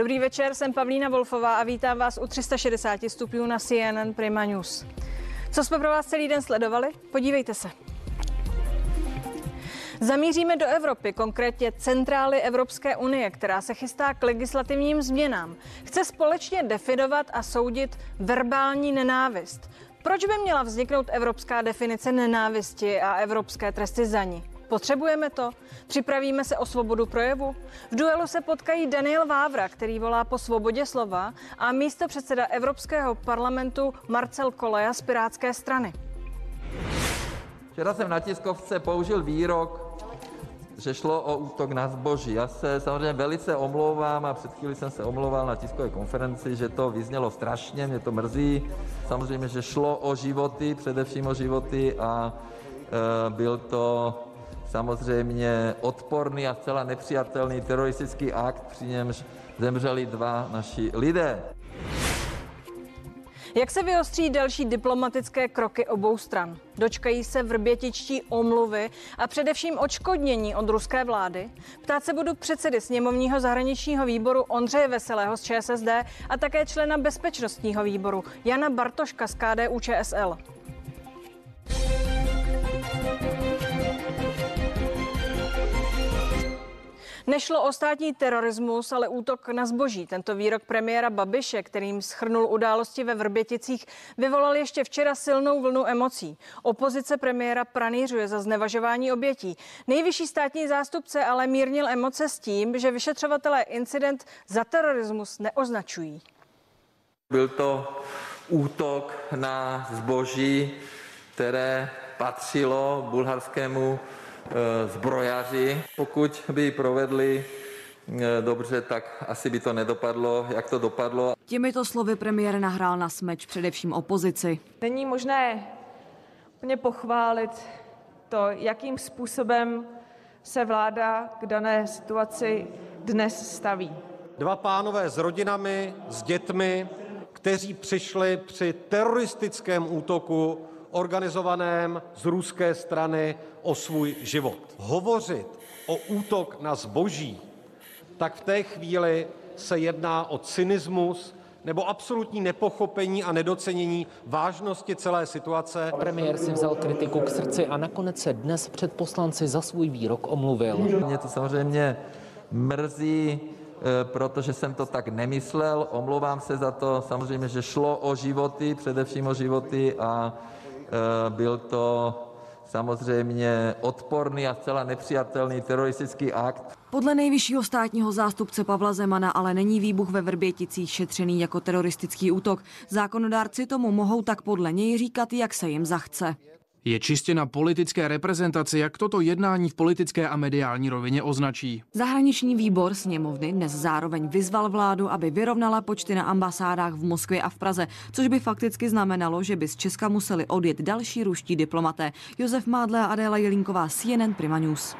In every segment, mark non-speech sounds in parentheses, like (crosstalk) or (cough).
Dobrý večer, jsem Pavlína Wolfová a vítám vás u 360 stupňů na CNN Prima News. Co jsme pro vás celý den sledovali? Podívejte se. Zamíříme do Evropy, konkrétně centrály Evropské unie, která se chystá k legislativním změnám. Chce společně definovat a soudit verbální nenávist. Proč by měla vzniknout evropská definice nenávisti a evropské tresty za ní? Potřebujeme to? Připravíme se o svobodu projevu? V duelu se potkají Daniel Vávra, který volá po svobodě slova, a místo předseda Evropského parlamentu Marcel Koleja z Pirátské strany. Včera jsem na tiskovce použil výrok, že šlo o útok na zboží. Já se samozřejmě velice omlouvám a před chvíli jsem se omlouval na tiskové konferenci, že to vyznělo strašně, mě to mrzí. Samozřejmě, že šlo o životy, především o životy a e, byl to samozřejmě odporný a zcela nepřijatelný teroristický akt, při němž zemřeli dva naši lidé. Jak se vyostří další diplomatické kroky obou stran? Dočkají se vrbětičtí omluvy a především odškodnění od ruské vlády? Ptát se budu předsedy sněmovního zahraničního výboru Ondřeje Veselého z ČSSD a také člena bezpečnostního výboru Jana Bartoška z KDU ČSL. Nešlo o státní terorismus, ale útok na zboží. Tento výrok premiéra Babiše, kterým schrnul události ve Vrběticích, vyvolal ještě včera silnou vlnu emocí. Opozice premiéra pranířuje za znevažování obětí. Nejvyšší státní zástupce ale mírnil emoce s tím, že vyšetřovatelé incident za terorismus neoznačují. Byl to útok na zboží, které patřilo bulharskému zbrojaři. Pokud by provedli eh, dobře, tak asi by to nedopadlo, jak to dopadlo. Těmito slovy premiér nahrál na smeč především opozici. Není možné úplně pochválit to, jakým způsobem se vláda k dané situaci dnes staví. Dva pánové s rodinami, s dětmi, kteří přišli při teroristickém útoku organizovaném z ruské strany o svůj život. Hovořit o útok na zboží, tak v té chvíli se jedná o cynismus nebo absolutní nepochopení a nedocenění vážnosti celé situace. Premiér si vzal kritiku k srdci a nakonec se dnes před poslanci za svůj výrok omluvil. Mě to samozřejmě mrzí, eh, protože jsem to tak nemyslel. Omlouvám se za to. Samozřejmě, že šlo o životy, především o životy a byl to samozřejmě odporný a zcela nepřijatelný teroristický akt. Podle nejvyššího státního zástupce Pavla Zemana ale není výbuch ve Vrběticích šetřený jako teroristický útok. Zákonodárci tomu mohou tak podle něj říkat, jak se jim zachce. Je čistě na politické reprezentaci, jak toto jednání v politické a mediální rovině označí. Zahraniční výbor sněmovny dnes zároveň vyzval vládu, aby vyrovnala počty na ambasádách v Moskvě a v Praze, což by fakticky znamenalo, že by z Česka museli odjet další ruští diplomaté. Josef Mádle a Adéla Jelínková, CNN Prima News.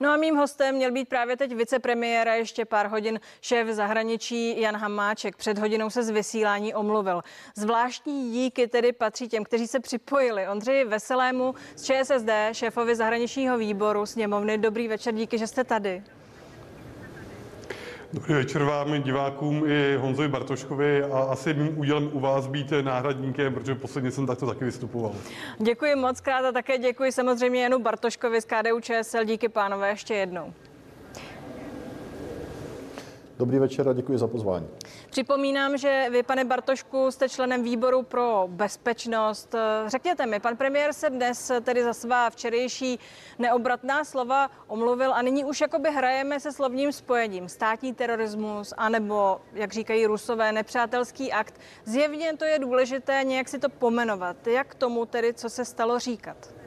No a mým hostem měl být právě teď vicepremiéra ještě pár hodin šéf zahraničí Jan Hamáček. Před hodinou se z vysílání omluvil. Zvláštní díky tedy patří těm, kteří se připojili. Ondřeji Veselému z ČSSD, šéfovi zahraničního výboru sněmovny. Dobrý večer, díky, že jste tady. Dobrý večer vám, divákům i Honzovi Bartoškovi a asi mým údělem u vás být náhradníkem, protože posledně jsem takto taky vystupoval. Děkuji moc krát a také děkuji samozřejmě Janu Bartoškovi z KDU ČSL. Díky pánové ještě jednou. Dobrý večer a děkuji za pozvání. Připomínám, že vy, pane Bartošku, jste členem výboru pro bezpečnost. Řekněte mi, pan premiér se dnes tedy za svá včerejší neobratná slova omluvil a nyní už jakoby hrajeme se slovním spojením. Státní terorismus, anebo, jak říkají rusové, nepřátelský akt. Zjevně to je důležité nějak si to pomenovat. Jak tomu tedy, co se stalo říkat?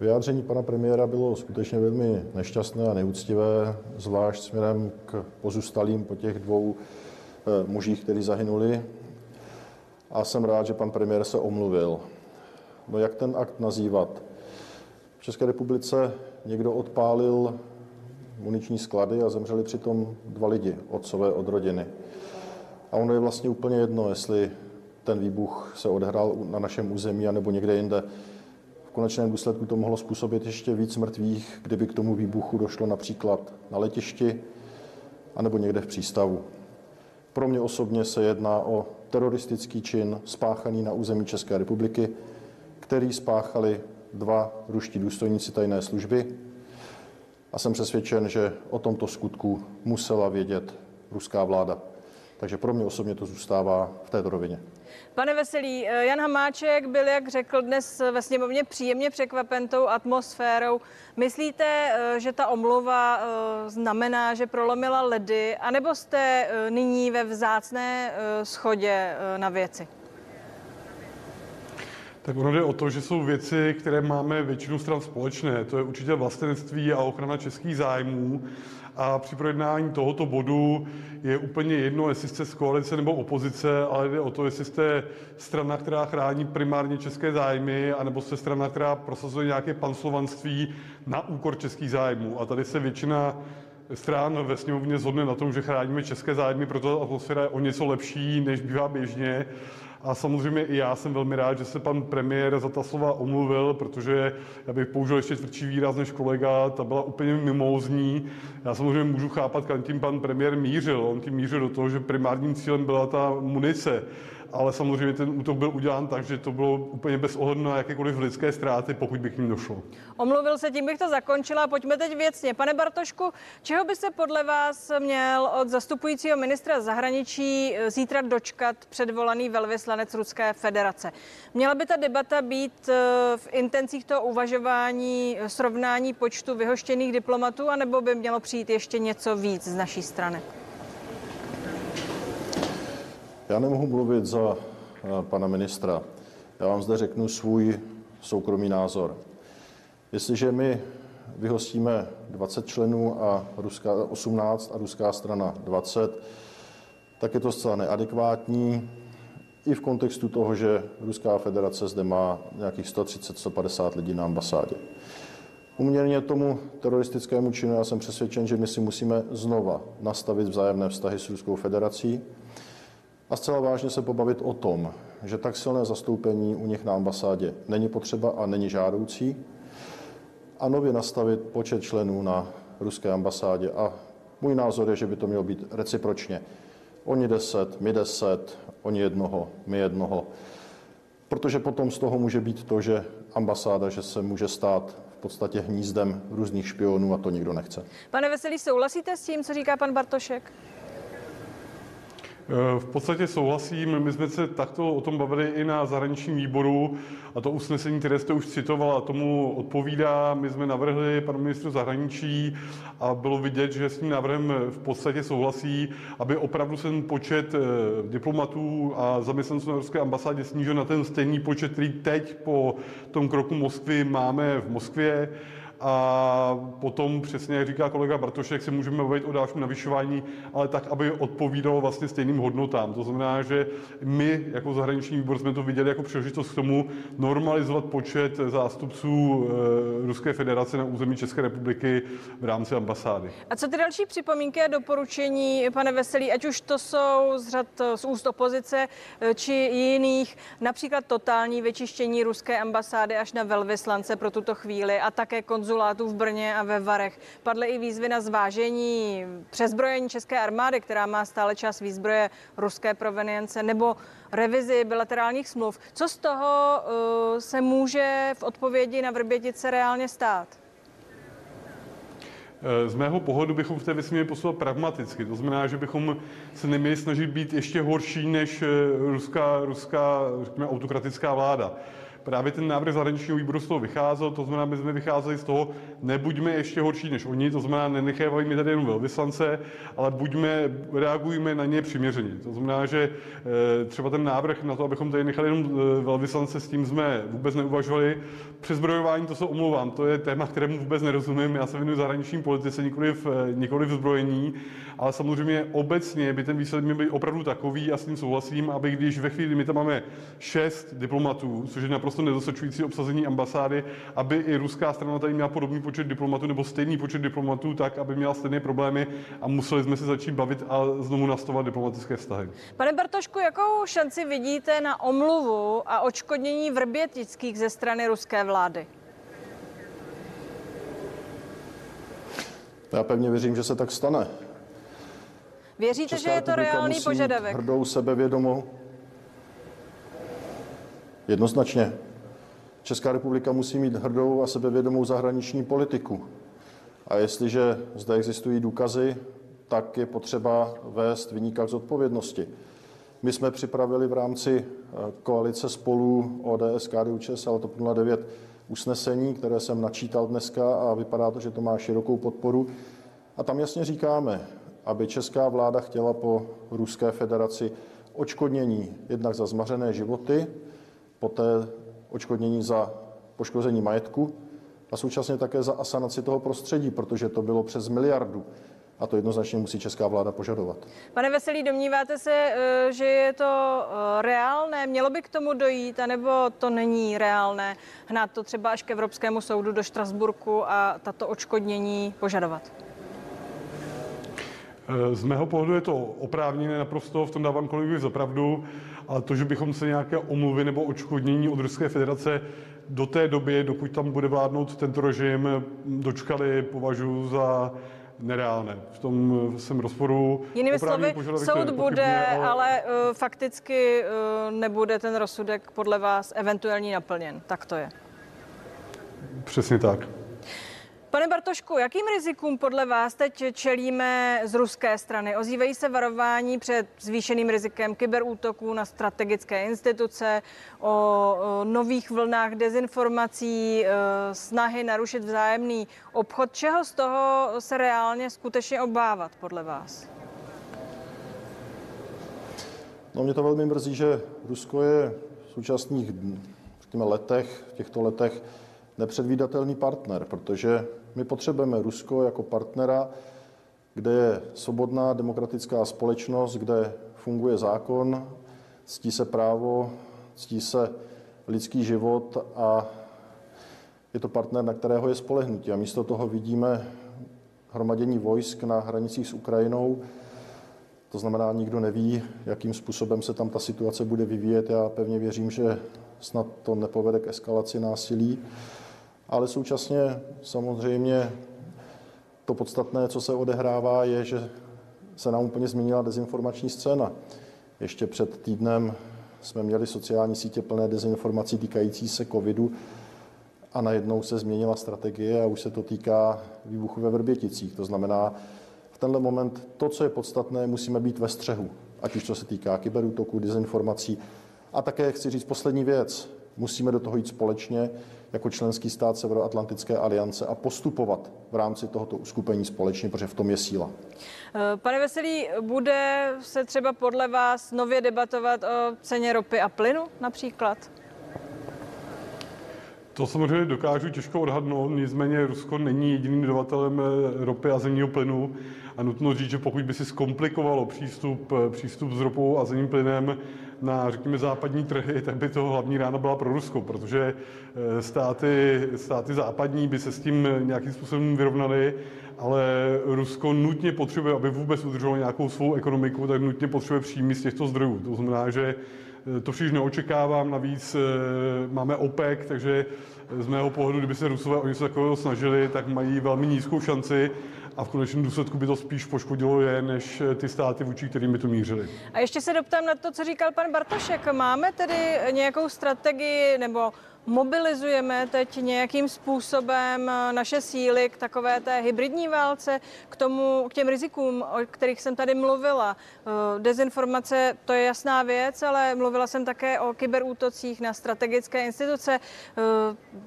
Vyjádření pana premiéra bylo skutečně velmi nešťastné a neúctivé, zvlášť směrem k pozůstalým po těch dvou eh, mužích, kteří zahynuli. A jsem rád, že pan premiér se omluvil. No jak ten akt nazývat? V České republice někdo odpálil muniční sklady a zemřeli přitom dva lidi, otcové od rodiny. A ono je vlastně úplně jedno, jestli ten výbuch se odehrál na našem území anebo někde jinde konečném důsledku to mohlo způsobit ještě víc mrtvých, kdyby k tomu výbuchu došlo například na letišti anebo někde v přístavu. Pro mě osobně se jedná o teroristický čin spáchaný na území České republiky, který spáchali dva ruští důstojníci tajné služby a jsem přesvědčen, že o tomto skutku musela vědět ruská vláda. Takže pro mě osobně to zůstává v této rovině. Pane Veselý, eh, Jan Hamáček byl, jak řekl dnes ve sněmovně, příjemně překvapen tou atmosférou. Myslíte, eh, že ta omluva eh, znamená, že prolomila ledy, anebo jste nyní ve vzácné schodě na věci? Tak ono jde o to, že jsou věci, které máme většinu stran společné. To je určitě vlastenectví a ochrana českých zájmů. A při projednání tohoto bodu je úplně jedno, jestli jste z koalice nebo opozice, ale jde o to, jestli jste strana, která chrání primárně české zájmy, anebo jste strana, která prosazuje nějaké panslovanství na úkor českých zájmů. A tady se většina stran ve sněmovně zhodne na tom, že chráníme české zájmy, proto atmosféra je o něco lepší, než bývá běžně. A samozřejmě i já jsem velmi rád, že se pan premiér za ta slova omluvil, protože já bych použil ještě tvrdší výraz než kolega, ta byla úplně mimózní. Já samozřejmě můžu chápat, kam tím pan premiér mířil. On tím mířil do toho, že primárním cílem byla ta munice ale samozřejmě ten útok byl udělán tak, že to bylo úplně bez ohledu na jakékoliv lidské ztráty, pokud by k ním došlo. Omluvil se, tím bych to zakončila. Pojďme teď věcně. Pane Bartošku, čeho by se podle vás měl od zastupujícího ministra zahraničí eh, zítra dočkat předvolaný velvyslanec Ruské federace? Měla by ta debata být eh, v intencích toho uvažování eh, srovnání počtu vyhoštěných diplomatů, anebo by mělo přijít ještě něco víc z naší strany? Já nemohu mluvit za eh, pana ministra. Já vám zde řeknu svůj soukromý názor. Jestliže my vyhostíme 20 členů a ruská 18 a ruská strana 20, tak je to zcela neadekvátní i v kontextu toho, že Ruská federace zde má nějakých 130-150 lidí na ambasádě. Uměrně tomu teroristickému činu já jsem přesvědčen, že my si musíme znova nastavit vzájemné vztahy s Ruskou federací, a zcela vážně se pobavit o tom, že tak silné zastoupení u nich na ambasádě není potřeba a není žádoucí a nově nastavit počet členů na ruské ambasádě. A můj názor je, že by to mělo být recipročně. Oni deset, my deset, oni jednoho, my jednoho. Protože potom z toho může být to, že ambasáda, že se může stát v podstatě hnízdem různých špionů a to nikdo nechce. Pane Veselý, souhlasíte s tím, co říká pan Bartošek? V podstatě souhlasím. My jsme se takto o tom bavili i na zahraničním výboru a to usnesení, které jste už citovala, tomu odpovídá. My jsme navrhli panu ministru zahraničí a bylo vidět, že s tím návrhem v podstatě souhlasí, aby opravdu ten počet eh, diplomatů a zaměstnanců na ruské ambasádě snížil na ten stejný počet, který teď po tom kroku Moskvy máme v Moskvě a potom přesně, jak říká kolega Bartošek, se můžeme bavit o dalším navyšování, ale tak, aby odpovídalo vlastně stejným hodnotám. To znamená, že my jako zahraniční výbor jsme to viděli jako příležitost k tomu normalizovat počet zástupců e, Ruské federace na území České republiky v rámci ambasády. A co ty další připomínky a doporučení, pane Veselý, ať už to jsou z řad z úst opozice e, či jiných, například totální vyčištění ruské ambasády až na velvyslance pro tuto chvíli a také konzul konzulátů v Brně a ve Varech. Padly i výzvy na zvážení přezbrojení České armády, která má stále čas výzbroje ruské provenience, nebo revizi bilaterálních smluv. Co z toho uh, se může v odpovědi na Vrbětice reálně stát? Eh, z mého pohledu bychom v té věci měli posouvat pragmaticky. To znamená, že bychom se neměli snažit být ještě horší než eh, ruská, ruská řekněme, autokratická vláda právě ten návrh zahraničního výboru z toho vycházel, to znamená, my jsme vycházeli z toho, nebuďme ještě horší než oni, to znamená, nenechávajme tady jenom velvyslance, ale buďme, reagujme na ně přiměřeně. To znamená, že eh, třeba ten návrh na to, abychom tady nechali jenom eh, velvyslance, s tím jsme vůbec neuvažovali. Přezbrojování, to se omlouvám, to je téma, kterému vůbec nerozumím. Já se věnuju zahraniční politice, nikoli v, eh, nikoli v zbrojení, ale samozřejmě obecně by ten výsledek měl být opravdu takový, a s tím souhlasím, aby když ve chvíli, my tam máme šest diplomatů, což je naprosto naprosto nedostačující obsazení ambasády, aby i ruská strana tady měla podobný počet diplomatů nebo stejný počet diplomatů, tak aby měla stejné problémy a museli jsme se začít bavit a znovu nastavovat diplomatické vztahy. Pane Bartošku, jakou šanci vidíte na omluvu a očkodnění vrbětických ze strany ruské vlády? Já pevně věřím, že se tak stane. Věříte, Česká že je to reálný požadavek? Hrdou sebevědomou. Jednoznačně. Česká republika musí mít hrdou a sebevědomou zahraniční politiku. A jestliže zde existují důkazy, tak je potřeba vést vyníka k zodpovědnosti. My jsme připravili v rámci eh, koalice spolu ODS, KDU, ČSL, TOP 09 usnesení, které jsem načítal dneska a vypadá to, že to má širokou podporu. A tam jasně říkáme, aby česká vláda chtěla po Ruské federaci očkodnění jednak za zmařené životy, poté očkodnění za poškození majetku a současně také za asanaci toho prostředí, protože to bylo přes miliardu. A to jednoznačně musí česká vláda požadovat. Pane Veselý, domníváte se, eh, že je to eh, reálné? Mělo by k tomu dojít, anebo to není reálné hnát to třeba až k Evropskému soudu do Štrasburku a tato očkodnění požadovat? Eh, z mého pohledu je to oprávněné naprosto, v tom dávám kolegovi za pravdu, ale to, že bychom se nějaké omluvy nebo očkodnění od Ruské federace do té doby, dokud tam bude vládnout tento režim, dočkali, považuji za nereálné. V tom jsem rozporu. Jinými slovy, soud bude, nepochybně, ale uh, fakticky uh, nebude ten rozsudek podle vás eventuální naplněn. Tak to je. Přesně tak. Pane Bartošku, jakým rizikům podle vás teď čelíme z ruské strany? Ozývají se varování před zvýšeným rizikem kyberútoků na strategické instituce, o, nových vlnách dezinformací, e, snahy narušit vzájemný obchod. Čeho z toho se reálně skutečně obávat podle vás? No mě to velmi mrzí, že Rusko je v současných letech, v těchto letech nepředvídatelný partner, protože my potřebujeme Rusko jako partnera, kde je svobodná demokratická společnost, kde funguje zákon, ctí se právo, ctí se lidský život a je to partner, na kterého je spolehnutí. A místo toho vidíme hromadění vojsk na hranicích s Ukrajinou. To znamená, nikdo neví, jakým způsobem se tam ta situace bude vyvíjet. Já pevně věřím, že snad to nepovede k eskalaci násilí ale současně samozřejmě to podstatné, co se odehrává, je, že se nám úplně změnila dezinformační scéna. Ještě před týdnem jsme měli sociální sítě plné dezinformací týkající se covidu a najednou se změnila strategie a už se to týká výbuchu ve Vrběticích. To znamená, v tenhle moment to, co je podstatné, musíme být ve střehu, ať už co se týká kyberútoků, dezinformací. A také chci říct poslední věc. Musíme do toho jít společně jako členský stát Severoatlantické aliance a postupovat v rámci tohoto uskupení společně, protože v tom je síla. Eh, pane Veselý, bude se třeba podle vás nově debatovat o ceně ropy a plynu například? To samozřejmě dokážu těžko odhadnout, nicméně Rusko není jediným dodavatelem eh, ropy a zemního plynu a nutno říct, že pokud by si zkomplikovalo přístup, eh, přístup s ropou a zemním plynem na, řekněme, západní trhy, tak by to hlavní rána byla pro Rusko, protože eh, státy, státy západní by se s tím nějakým způsobem vyrovnaly, ale Rusko nutně potřebuje, aby vůbec udrželo nějakou svou ekonomiku, tak nutně potřebuje příjmy z těchto zdrojů. To znamená, že eh, to všichni neočekávám, navíc eh, máme OPEC, takže z mého pohledu, kdyby se Rusové o něco takového snažili, tak mají velmi nízkou šanci a v konečném důsledku by to spíš poškodilo je, než ty státy, vůči kterým by to mířili. A ještě se doptám na to, co říkal pan Bartošek. Máme tedy nějakou strategii nebo mobilizujeme teď nějakým způsobem naše síly k takové té hybridní válce, k, tomu, k těm rizikům, o kterých jsem tady mluvila. Dezinformace, to je jasná věc, ale mluvila jsem také o kyberútocích na strategické instituce.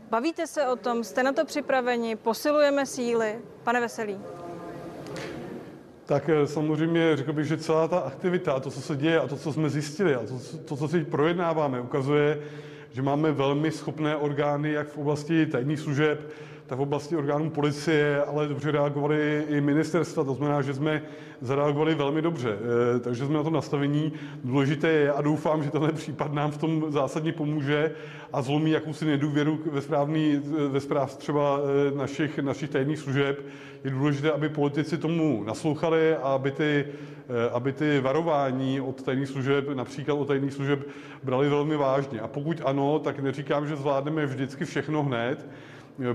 Bavíte se o tom? Jste na to připraveni? Posilujeme síly? Pane Veselý. Tak eh, samozřejmě řekl bych, že celá ta aktivita, to, co se děje a to, co jsme zjistili a to, to co teď projednáváme, ukazuje, že máme velmi schopné orgány jak v oblasti tajných služeb, tak v oblasti orgánů policie, ale dobře reagovali i ministerstva. To znamená, že jsme zareagovali velmi dobře. Eh, takže jsme na to nastavení. Důležité je, a doufám, že tenhle případ nám v tom zásadně pomůže a zlomí jakousi nedůvěru ve, správný, ve správ třeba eh, našich, našich tajných služeb. Je důležité, aby politici tomu naslouchali a aby ty, eh, aby ty varování od tajných služeb, například od tajných služeb, brali velmi vážně. A pokud ano, tak neříkám, že zvládneme vždycky všechno hned,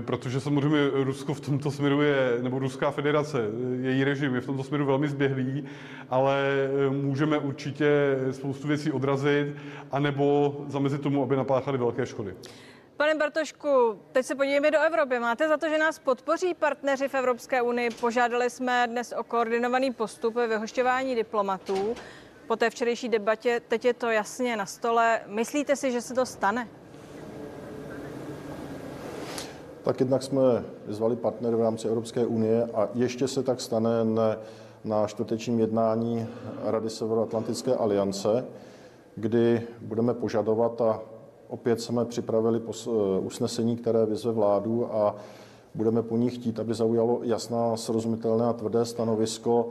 protože samozřejmě Rusko v tomto směru je, nebo Ruská federace, její režim je v tomto směru velmi zběhlý, ale eh, můžeme určitě spoustu věcí odrazit, anebo zamezit tomu, aby napáchali velké škody. Pane Bartošku, teď se podívejme do Evropy. Máte za to, že nás podpoří partneři v Evropské unii? Požádali jsme dnes o koordinovaný postup ve vyhošťování diplomatů. Po té včerejší debatě teď je to jasně na stole. Myslíte si, že se to stane? Tak jednak jsme vyzvali partnery v rámci Evropské unie a ještě se tak stane na čtvrtečním jednání Rady Severoatlantické aliance, kdy budeme požadovat a opět jsme připravili usnesení, které vyzve vládu a budeme po ní chtít, aby zaujalo jasná, srozumitelné a tvrdé stanovisko,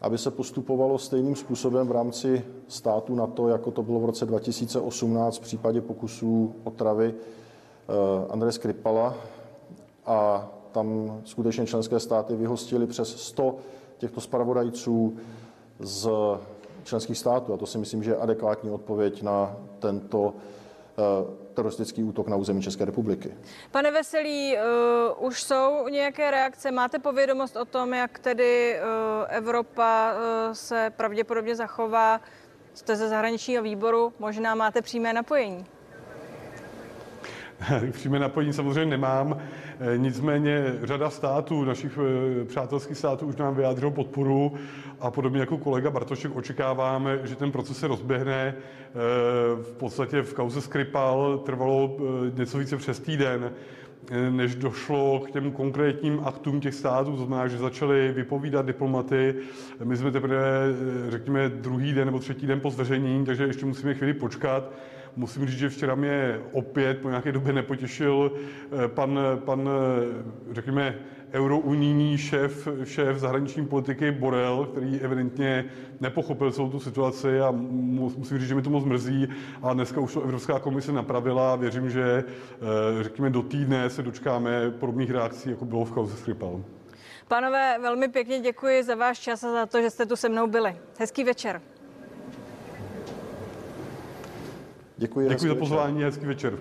aby se postupovalo stejným způsobem v rámci státu NATO, jako to bylo v roce 2018 v případě pokusů otravy eh, Andreje Skripala, a tam skutečně členské státy vyhostily přes 100 těchto spravodajců z členských států. A to si myslím, že je adekvátní odpověď na tento eh, teroristický útok na území České republiky. Pane Veselý, uh, už jsou nějaké reakce? Máte povědomost o tom, jak tedy uh, Evropa uh, se pravděpodobně zachová? Jste ze zahraničního výboru, možná máte přímé napojení. (laughs) Přímé napojení samozřejmě nemám, eh, nicméně řada států, našich eh, přátelských států už nám vyjádřilo podporu a podobně jako kolega Bartošek očekáváme, že ten proces se rozběhne. Eh, v podstatě v kauze Skripal trvalo něco více přes týden, než došlo k těm konkrétním aktům těch států, to znamená, že začali vypovídat diplomaty. My jsme teprve, řekněme, druhý den nebo třetí den po zveřejnění, takže ještě musíme chvíli počkat. Musím říct, že včera mě opět po nějaké době nepotěšil eh, pan, pan eh, řekněme, eurounijní šéf, šéf zahraniční politiky Borel, který evidentně nepochopil celou tu situaci a musím říct, že mi to moc mrzí. A dneska už to Evropská komise napravila a věřím, že eh, řekněme do týdne se dočkáme podobných reakcí, jako bylo v kauze Skripal. Pánové, velmi pěkně děkuji za váš čas a za to, že jste tu se mnou byli. Hezký večer. Děkuji. Děkuji za pozvání, hezký večer.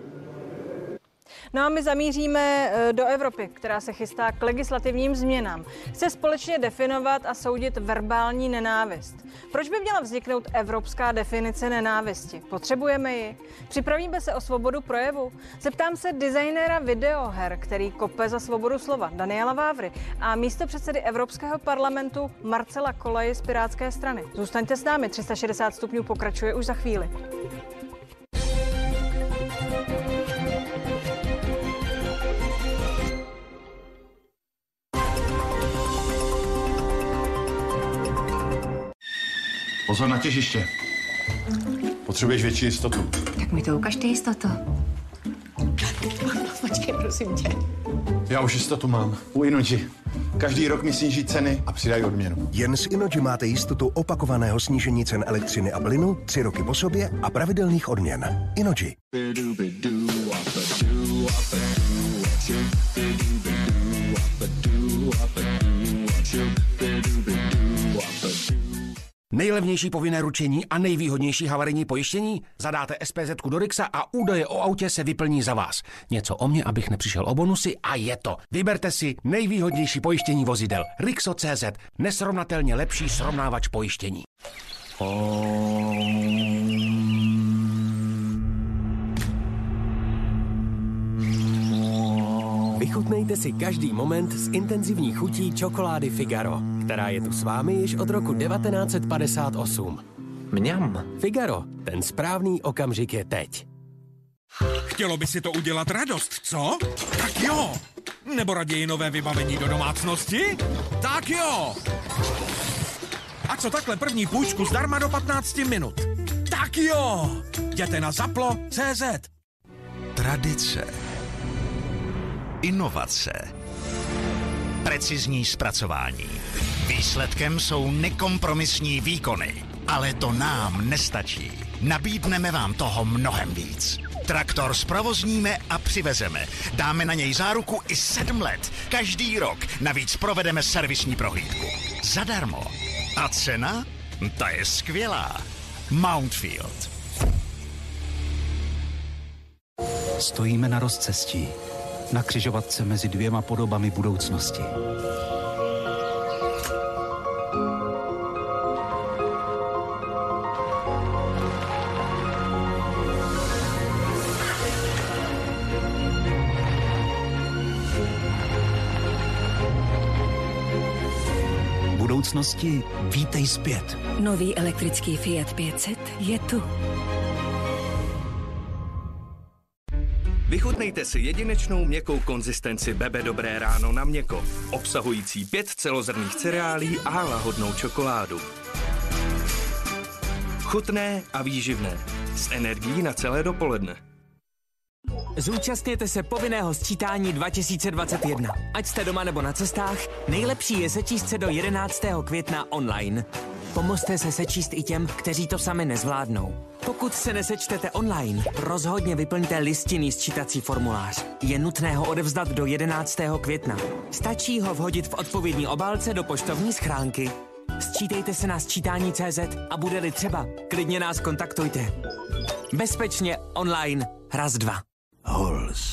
No a my zamíříme eh, do Evropy, která se chystá k legislativním změnám. Chce společně definovat a soudit verbální nenávist. Proč by měla vzniknout evropská definice nenávisti? Potřebujeme ji? Připravíme se o svobodu projevu? Zeptám se designéra videoher, který kope za svobodu slova, Daniela Vávry, a místo předsedy Evropského parlamentu Marcela Koleji z Pirátské strany. Zůstaňte s námi, 360 stupňů pokračuje už za chvíli. Pozor na těžiště. Potřebuješ větší jistotu. Tak mi to ukažte jistotu. Počkej, prosím tě. Já už jistotu mám. U Inoji. Každý rok mi sníží ceny a přidají odměnu. Jen s Inoji máte jistotu opakovaného snížení cen elektřiny a plynu tři roky po sobě a pravidelných odměn. Inoji. Nejlevnější povinné ručení a nejvýhodnější havarijní pojištění? Zadáte SPZ do Rixa a údaje o autě se vyplní za vás. Něco o mě, abych nepřišel o bonusy a je to. Vyberte si nejvýhodnější pojištění vozidel. Rixo.cz. Nesrovnatelně lepší srovnávač pojištění. Vychutnejte si každý moment s intenzivní chutí čokolády Figaro, která je tu s vámi již od roku 1958. Mňam. Figaro, ten správný okamžik je teď. Chtělo by si to udělat radost, co? Tak jo! Nebo raději nové vybavení do domácnosti? Tak jo! A co takhle první půjčku zdarma do 15 minut? Tak jo! Jděte na Zaplo.cz Tradice inovace. Precizní zpracování. Výsledkem jsou nekompromisní výkony. Ale to nám nestačí. Nabídneme vám toho mnohem víc. Traktor zprovozníme a přivezeme. Dáme na něj záruku i sedm let. Každý rok. Navíc provedeme servisní prohlídku. Zadarmo. A cena? Ta je skvělá. Mountfield. Stojíme na rozcestí, na křižovatce mezi dvěma podobami budoucnosti. Budoucnosti vítej zpět. Nový elektrický Fiat 500 je tu. Vychutnejte si jedinečnou měkkou konzistenci Bebe Dobré ráno na měko, obsahující pět celozrnných cereálí a lahodnou čokoládu. Chutné a výživné. S energií na celé dopoledne. Zúčastněte se povinného sčítání 2021. Ať jste doma nebo na cestách, nejlepší je sečíst se do 11. května online. Pomozte se sečíst i těm, kteří to sami nezvládnou. Pokud se nesečtete online, rozhodně vyplňte listinný sčítací formulář. Je nutné ho odevzdat do 11. května. Stačí ho vhodit v odpovědní obálce do poštovní schránky. Sčítejte se na sčítání CZ a bude-li třeba, klidně nás kontaktujte. Bezpečně online. Raz dva. Hols.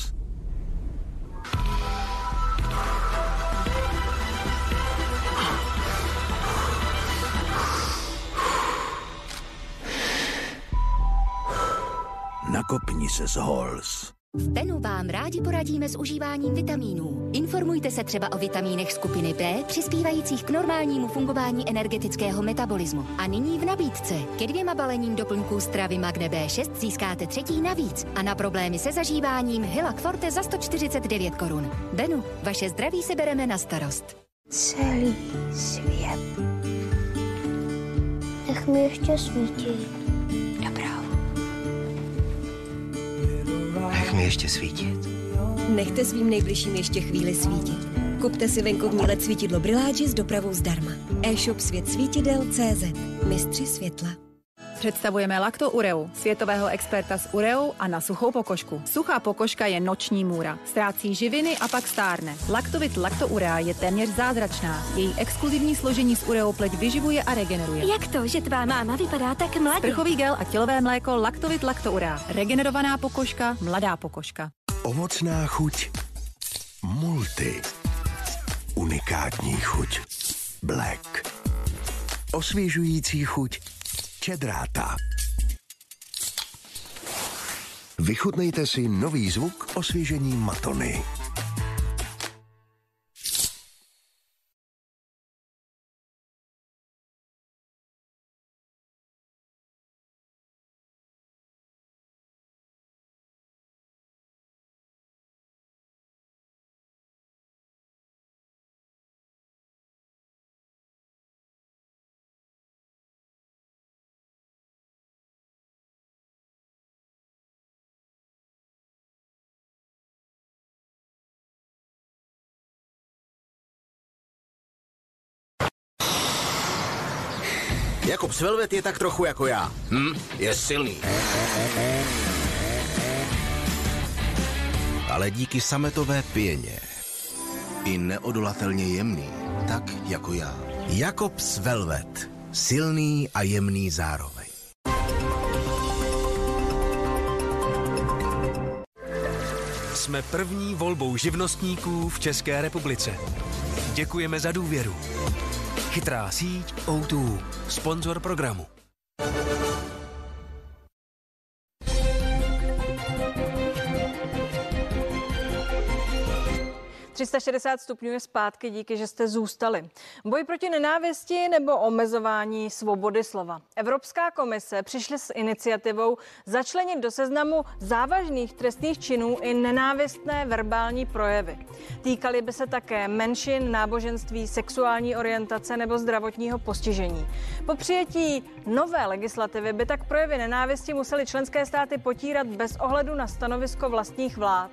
Nakopni se z Hols. V Benu vám rádi poradíme s užíváním vitamínů. Informujte se třeba o vitamínech skupiny B, přispívajících k normálnímu fungování energetického metabolismu. A nyní v nabídce. Ke dvěma balením doplňků stravy Magne B6 získáte třetí navíc. A na problémy se zažíváním Hilak Forte za 149 korun. Benu, vaše zdraví si bereme na starost. Celý svět. Nech mi ještě svítit. Nech mi ještě svítit. Nechte svým nejbližším ještě chvíli svítit. Kupte si venkovní LED svítidlo Brilage s dopravou zdarma. E-shop Svět svítidel CZ. Mistři světla. Představujeme Lacto Ureu, světového experta s ureou a na suchou pokožku. Suchá pokožka je noční můra. Ztrácí živiny a pak stárne. Laktovit Lacto Urea je téměř zázračná. Její exkluzivní složení s ureou pleť vyživuje a regeneruje. Jak to, že tvá máma vypadá tak mladě? Sprchový gel a tělové mléko Laktovit Lacto Urea. Regenerovaná pokožka, mladá pokožka. Ovocná chuť. Multi. Unikátní chuť. Black. Osvěžující chuť. Čedráta. Vychutnejte si nový zvuk osvěžení Matony. Jakub Svelvet je tak trochu jako já. Hm? Je silný. Ale díky sametové pěně i neodolatelně jemný, tak jako já. Jakob Svelvet. Silný a jemný zároveň. Jsme první volbou živnostníků v České republice. Děkujeme za důvěru. Chytrá síť O2, sponzor programu. 360 stupňů je zpátky, díky, že jste zůstali. Boj proti nenávisti nebo omezování svobody slova. Evropská komise přišla s iniciativou začlenit do seznamu závažných trestných činů i nenávistné verbální projevy. Týkaly by se také menšin, náboženství, sexuální orientace nebo zdravotního postižení. Po přijetí nové legislativy by tak projevy nenávisti museli členské státy potírat bez ohledu na stanovisko vlastních vlád.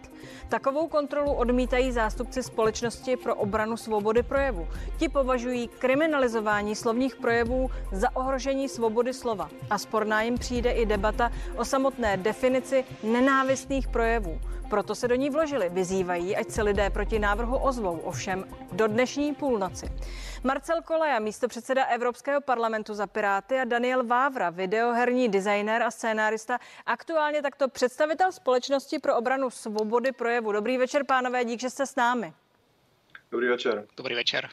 Takovou kontrolu odmítají zástupci společnosti pro obranu svobody projevu. Ti považují kriminalizování slovních projevů za ohrožení svobody slova. A sporná jim přijde i debata o samotné definici nenávistných projevů. Proto se do ní vložili. Vyzývají, ať se lidé proti návrhu ozvou, ovšem do dnešní půlnoci. Marcel Koleja, místo předseda Evropského parlamentu za Piráty a Daniel Vávra, videoherní designer a scénárista, aktuálně takto představitel společnosti pro obranu svobody projevu. Dobrý večer, pánové, dík, že jste s námi. Dobrý večer. Dobrý večer.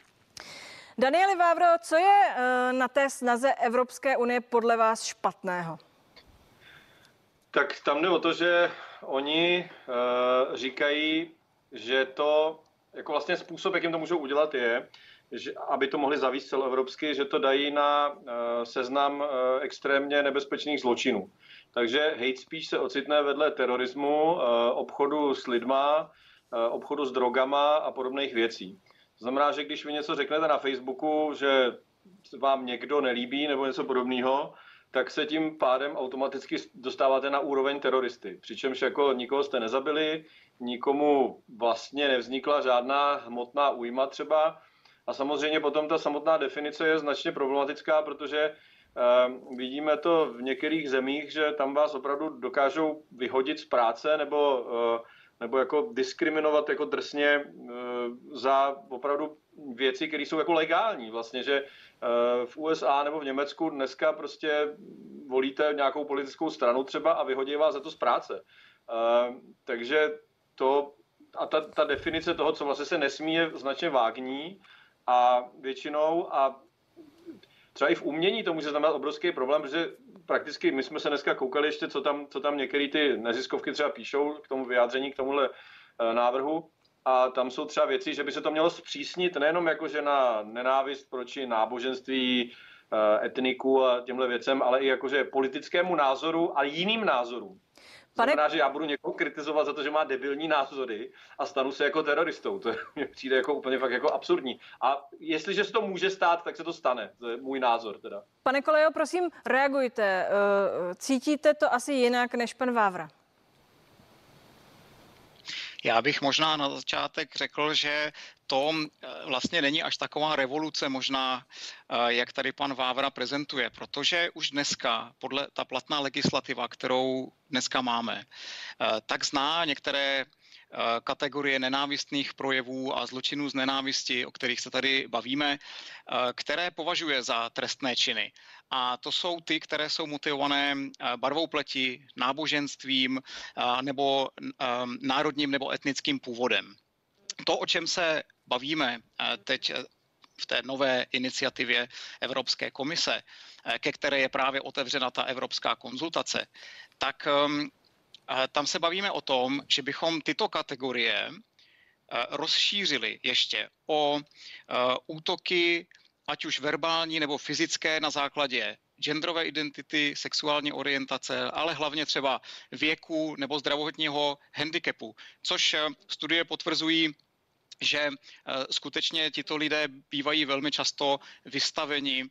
Danieli Vávro, co je eh, na té snaze Evropské unie podle vás špatného? Tak tam jde o to, že oni uh, říkají, že to jako vlastně způsob, jakým to můžou udělat, je, že, aby to mohli zavíst celoevropsky, že to dají na uh, seznam uh, extrémně nebezpečných zločinů. Takže hate speech se ocitne vedle terorismu, uh, obchodu s lidma, uh, obchodu s drogama a podobných věcí. To znamená, že když vy něco řeknete na Facebooku, že vám někdo nelíbí nebo něco podobného, tak se tím pádem automaticky dostáváte na úroveň teroristy. Přičemž jako nikoho jste nezabili, nikomu vlastně nevznikla žádná hmotná újma třeba. A samozřejmě potom ta samotná definice je značně problematická, protože uh, vidíme to v některých zemích, že tam vás opravdu dokážou vyhodit z práce nebo, uh, nebo jako diskriminovat jako drsně uh, za opravdu věci, které jsou jako legální. Vlastně, že v USA nebo v Německu dneska prostě volíte nějakou politickou stranu třeba a vyhodí vás za to z práce. Takže to a ta, ta definice toho, co vlastně se nesmí, je značně vágní a většinou a třeba i v umění to může znamenat obrovský problém, protože prakticky my jsme se dneska koukali ještě, co tam, co tam některé ty neziskovky třeba píšou k tomu vyjádření, k tomuhle eh, návrhu. A tam jsou třeba věci, že by se to mělo zpřísnit nejenom jakože na nenávist proti náboženství, eh, etniku a těmhle věcem, ale i jakože politickému názoru a jiným názorům. Pane... Znamená, že já budu někoho kritizovat za to, že má debilní názory a stanu se jako teroristou. (laughs) To mi přijde jako úplně fakt jako absurdní. A jestliže se to může stát, tak se to stane. To je můj názor teda. Pane Kolejo, prosím, reagujte. Eh, cítíte to asi jinak než pan Vávra? Já bych možná na začátek řekl, že to eh, vlastně není až taková revoluce možná, eh, jak tady pan Vávra prezentuje, protože už dneska podle ta platná legislativa, kterou dneska máme, eh, tak zná některé kategorie nenávistných projevů a zločinů z nenávisti, o kterých se tady bavíme, které považuje za trestné činy. A to jsou ty, které jsou motivované barvou pleti, náboženstvím nebo národním nebo etnickým původem. To, o čem se bavíme eh, teď eh, v té nové iniciativě Evropské komise, eh, ke které je právě otevřena ta evropská konzultace, tak ehm, tam se bavíme o tom, že bychom tyto kategorie rozšířili ještě o útoky, ať už verbální nebo fyzické na základě genderové identity, sexuální orientace, ale hlavně třeba věku nebo zdravotního handicapu, což studie potvrzují že eh, skutečně tito lidé bývají velmi často vystaveni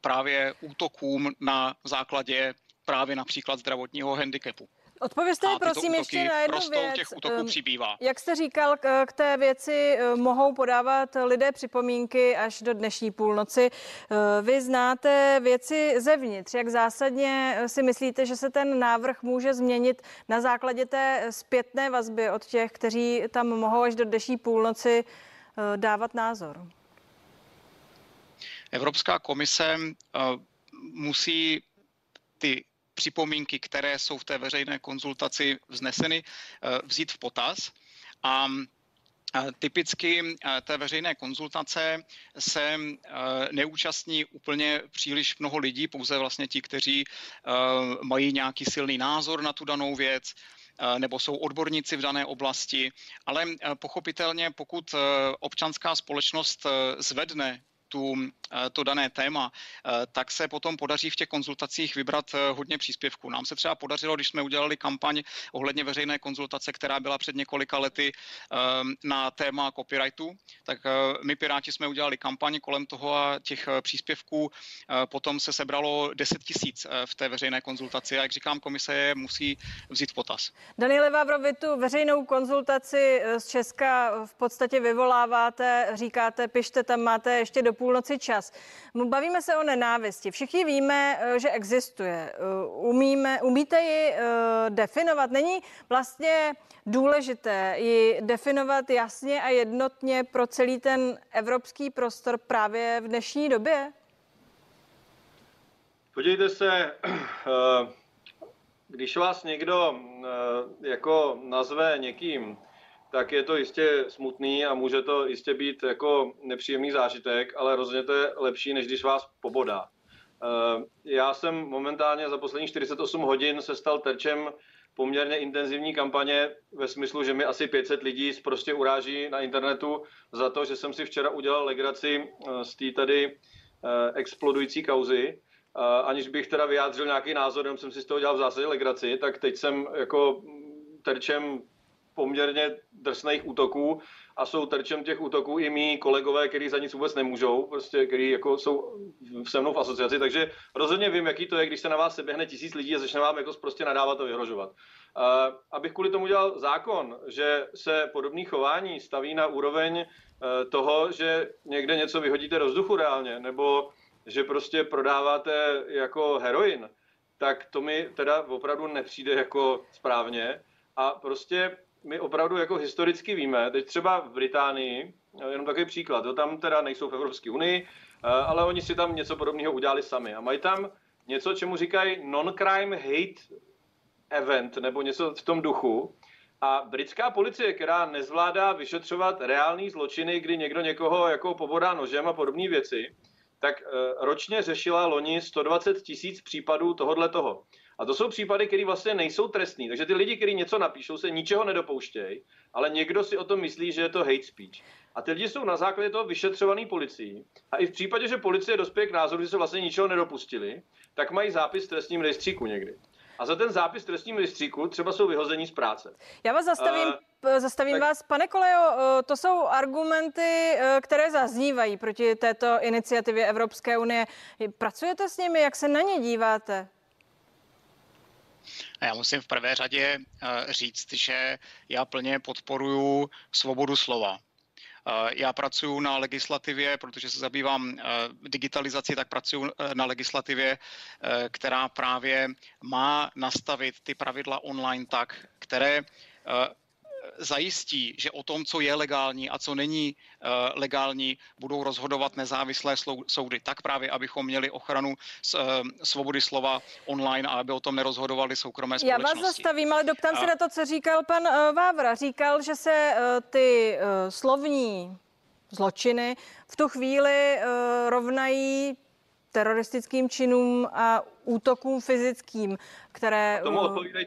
právě útokům na základě právě například zdravotního handicapu. Odpovězte mi prosím ještě na jednu věc. těch útoků přibývá. Jak jste říkal, k k té věci eh, mohou podávat lidé připomínky až do dnešní půlnoci. Eh, Vy znáte věci zevnitř. Jak zásadně eh, si myslíte, že se ten návrh může změnit na základě té zpětné vazby od těch, kteří tam mohou až do dnešní půlnoci dávat názor? Evropská komise musí ty připomínky, které jsou v té veřejné konzultaci vzneseny, eh, vzít v potaz. A Typicky eh, té veřejné konzultace se eh, neúčastní úplně příliš mnoho lidí, pouze vlastně ti, kteří mají nějaký silný názor na tu danou věc, nebo jsou odborníci v dané oblasti, ale pochopitelně pokud občanská společnost zvedne tu, eh, to dané téma, eh, tak se potom podaří v těch konzultacích vybrat eh, hodně příspěvků. Nám se třeba podařilo, když jsme udělali kampaň ohledně veřejné konzultace, která byla před několika lety na téma copyrightu, tak my Piráti jsme udělali kampaň kolem toho a těch příspěvků potom se sebralo 10 tisíc v té veřejné konzultaci a jak říkám, komise je musí vzít v potaz. Daniele Vávro, vy tu veřejnou konzultaci z Česka v podstatě vyvoláváte, říkáte, pište tam, máte ještě do půlnoci čas. Bavíme se o nenávisti. Všichni víme, eh, že existuje. Eh, umíme, umíte ji eh, definovat? Není vlastně důležité ji definovat jasně a jednotně pro celý ten evropský prostor právě v dnešní době? Podívejte se, když vás někdo jako nazve někým, tak je to jistě smutný a může to jistě být jako nepříjemný zážitek, ale rozhodně to je lepší, než když vás pobodá. Eh, já jsem momentálně za posledních 48 hodin se stal terčem poměrně intenzivní kampaně ve smyslu, že mi asi 500 lidí prostě uráží na internetu za to, že jsem si včera udělal legraci eh, z té tady eh, explodující kauzy, aniž bych teda vyjádřil nějaký názor, jenom jsem si z toho dělal v zásadě legraci, tak teď jsem jako terčem poměrně drsných útoků a jsou terčem těch útoků i mý kolegové, kteří za nic vůbec nemůžou, prostě, kteří jako jsou se mnou v asociaci, takže rozhodně vím, jaký to je, když se na vás seběhne tisíc lidí a začne vám jako prostě nadávat a vyhrožovat. Uh, abych kvůli tomu dělal zákon, že se podobný chování staví na úroveň uh, toho, že někde něco vyhodíte do vzduchu reálně, nebo že prostě prodáváte jako heroin, tak to mi teda opravdu nepřijde jako správně. A prostě my opravdu jako historicky víme, teď třeba v Británii, eh, jenom takový příklad, to tam teda nejsou v Evropské unii, eh, ale oni si tam něco podobného udělali sami a mají tam něco, čemu říkají non-crime hate event, nebo něco v tom duchu. A britská policie, která nezvládá vyšetřovat reální zločiny, kdy někdo někoho jako pobodá nožem a podobné věci, tak eh, ročně řešila loni 120 tisíc případů tohodle toho. A to jsou případy, které vlastně nejsou trestní. Takže ty lidi, kteří něco napíšou, se ničeho nedopouštějí, ale někdo si o tom myslí, že je to hate speech. A ty lidi jsou na základě toho vyšetřovaný policií. A i v případě, že policie dospěje k názoru, že se vlastně ničeho nedopustili, tak mají zápis v trestním rejstříku někdy. A za ten zápis v trestním rejstříku třeba jsou vyhození z práce. Já vás zastavím, uh, zastavím tak... vás. Pane Kolejo, to jsou argumenty, které zaznívají proti této iniciativě Evropské unie. Pracujete s nimi? Jak se na ně díváte? Já musím v prvé řadě eh, říct, že já plně podporuji svobodu slova. Eh, já pracuji na legislativě, protože se zabývám eh, digitalizací, tak pracuji na legislativě, která právě má nastavit ty pravidla online tak, které zajistí, že o tom, co je legální a co není uh, legální, budou rozhodovat nezávislé soudy. Tak právě, abychom měli ochranu uh, svobody slova online a aby o tom nerozhodovali soukromé společnosti. Já vás zastavím, ale doptám a... se na to, co říkal pan uh, Vávra. Říkal, že se ty slovní zločiny v tu chvíli rovnají teroristickým činům a útokům fyzickým, které...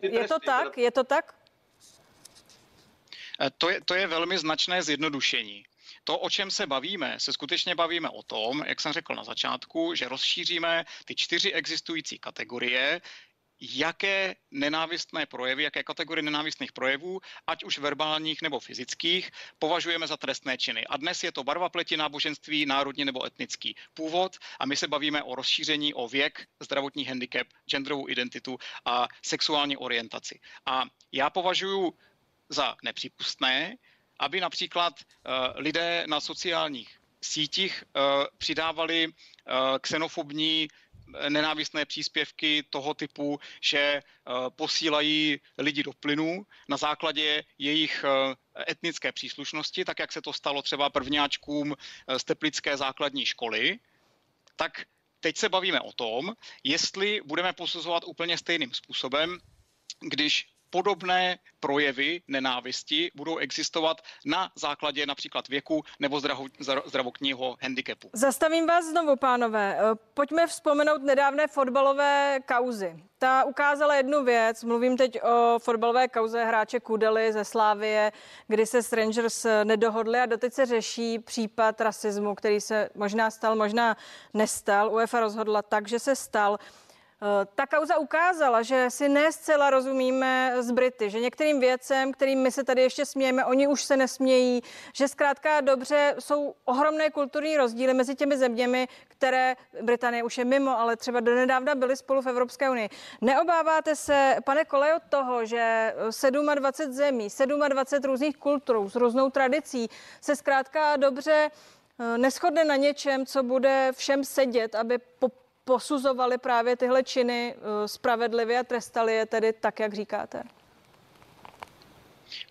je to tak? Je to tak? Eh, to je, to je velmi značné zjednodušení. To, o čem se bavíme, se skutečně bavíme o tom, jak jsem řekl na začátku, že rozšíříme ty čtyři existující kategorie, jaké nenávistné projevy, jaké kategorie nenávistných projevů, ať už verbálních nebo fyzických, považujeme za trestné činy. A dnes je to barva pleti, náboženství, národní nebo etnický původ a my se bavíme o rozšíření o věk, zdravotní handicap, genderovou identitu a sexuální orientaci. A já považuji za nepřípustné, aby například uh, lidé na sociálních sítích uh, přidávali uh, xenofobní nenávistné příspěvky toho typu, že posílají lidi do plynu na základě jejich etnické příslušnosti, tak jak se to stalo třeba prvňáčkům z Teplické základní školy, tak teď se bavíme o tom, jestli budeme posuzovat úplně stejným způsobem, když podobné projevy nenávisti budou existovat na základě například věku nebo zdravotního handicapu. Zastavím vás znovu, pánové. Pojďme vzpomenout nedávné fotbalové kauzy. Ta ukázala jednu věc, mluvím teď o fotbalové kauze hráče Kudely ze Slávie, kdy se s Rangers nedohodli a doteď se řeší případ rasismu, který se možná stal, možná nestal. UEFA rozhodla tak, že se stal. Eh, ta kauza ukázala, že si ne zcela rozumíme z Brity, že některým věcem, kterým my se tady ještě smějeme, oni už se nesmějí, že zkrátka dobře jsou ohromné kulturní rozdíly mezi těmi zeměmi, které Británie už je mimo, ale třeba donedávna byly spolu v Evropské unii. Neobáváte se, pane Kolej, od toho, že 27 zemí, 27 různých kultur s různou tradicí se zkrátka dobře eh, neschodne na něčem, co bude všem sedět, aby po posuzovali právě tyhle činy eh, spravedlivě a trestali je tedy tak, jak říkáte?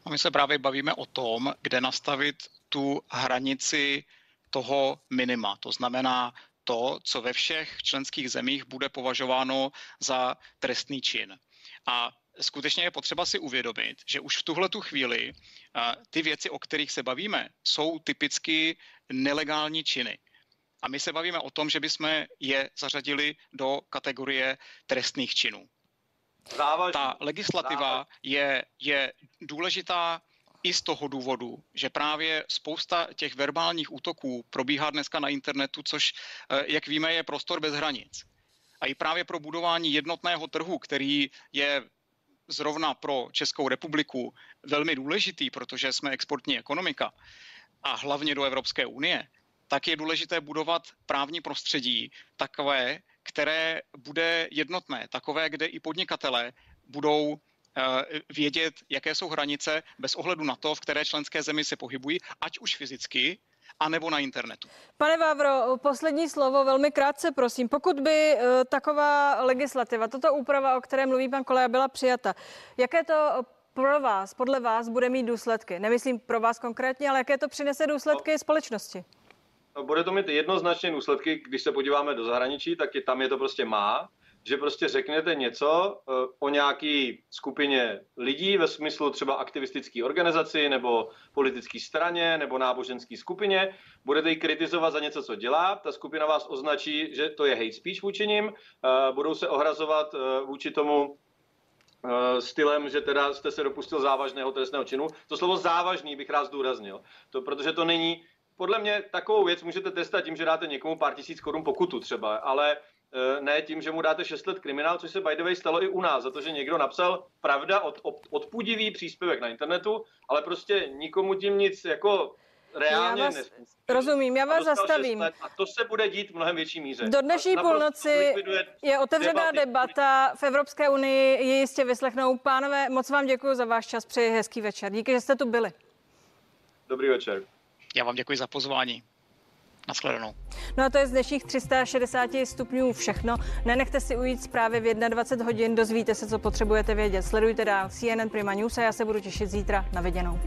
A my se právě bavíme o tom, kde nastavit tu hranici toho minima. To znamená to, co ve všech členských zemích bude považováno za trestný čin. A skutečně je potřeba si uvědomit, že už v tuhle tu chvíli eh, ty věci, o kterých se bavíme, jsou typicky nelegální činy. A my se bavíme o tom, že bychom je zařadili do kategorie trestných činů. Závažný. Ta legislativa je, je důležitá i z toho důvodu, že právě spousta těch verbálních útoků probíhá dneska na internetu, což, eh, jak víme, je prostor bez hranic. A i právě pro budování jednotného trhu, který je zrovna pro Českou republiku velmi důležitý, protože jsme exportní ekonomika a hlavně do Evropské unie, tak je důležité budovat právní prostředí takové, které bude jednotné, takové, kde i podnikatelé budou eh, vědět, jaké jsou hranice bez ohledu na to, v které členské zemi se pohybují, ať už fyzicky, anebo na internetu. Pane Vávro, poslední slovo velmi krátce, prosím. Pokud by uh, taková legislativa, toto úprava, o které mluví pan Koleja, byla přijata, jaké to pro vás, podle vás, bude mít důsledky? Nemyslím pro vás konkrétně, ale jaké to přinese důsledky no. společnosti? No, bude to mít jednoznačně důsledky, když se podíváme do zahraničí, tak je, tam je to prostě má, že prostě řeknete něco uh, o nějaký skupině lidí ve smyslu třeba aktivistické organizaci nebo politické straně nebo náboženské skupině, budete ji kritizovat za něco, co dělá, ta skupina vás označí, že to je hate speech vůči nim, uh, budou se ohrazovat uh, vůči tomu stylem, že teda jste se dopustil závažného trestného činu. To slovo závažný bych rád zdůraznil, to, protože to není podle mě takovou věc můžete testat tím, že dáte někomu pár tisíc korun pokutu třeba, ale e, ne tím, že mu dáte 6 let kriminál, což se by the way stalo i u nás, za to, že někdo napsal pravda od, od, odpudivý příspěvek na internetu, ale prostě nikomu tím nic jako reálně já vás, Rozumím, já vás zastavím. a to se bude dít v mnohem větší míře. Do dnešní půlnoci je otevřená debaty. debata v Evropské unii, je jistě vyslechnou. Pánové, moc vám děkuji za váš čas, přeji hezký večer. Díky, že jste tu byli. Dobrý večer. Já vám děkuji za pozvání. Naschledanou. No a to je z dnešních 360 stupňů všechno. Nenechte si ujít zprávy v 21 hodin, dozvíte se, co potřebujete vědět. Sledujte dál CNN Prima News a já se budu těšit zítra na viděnou.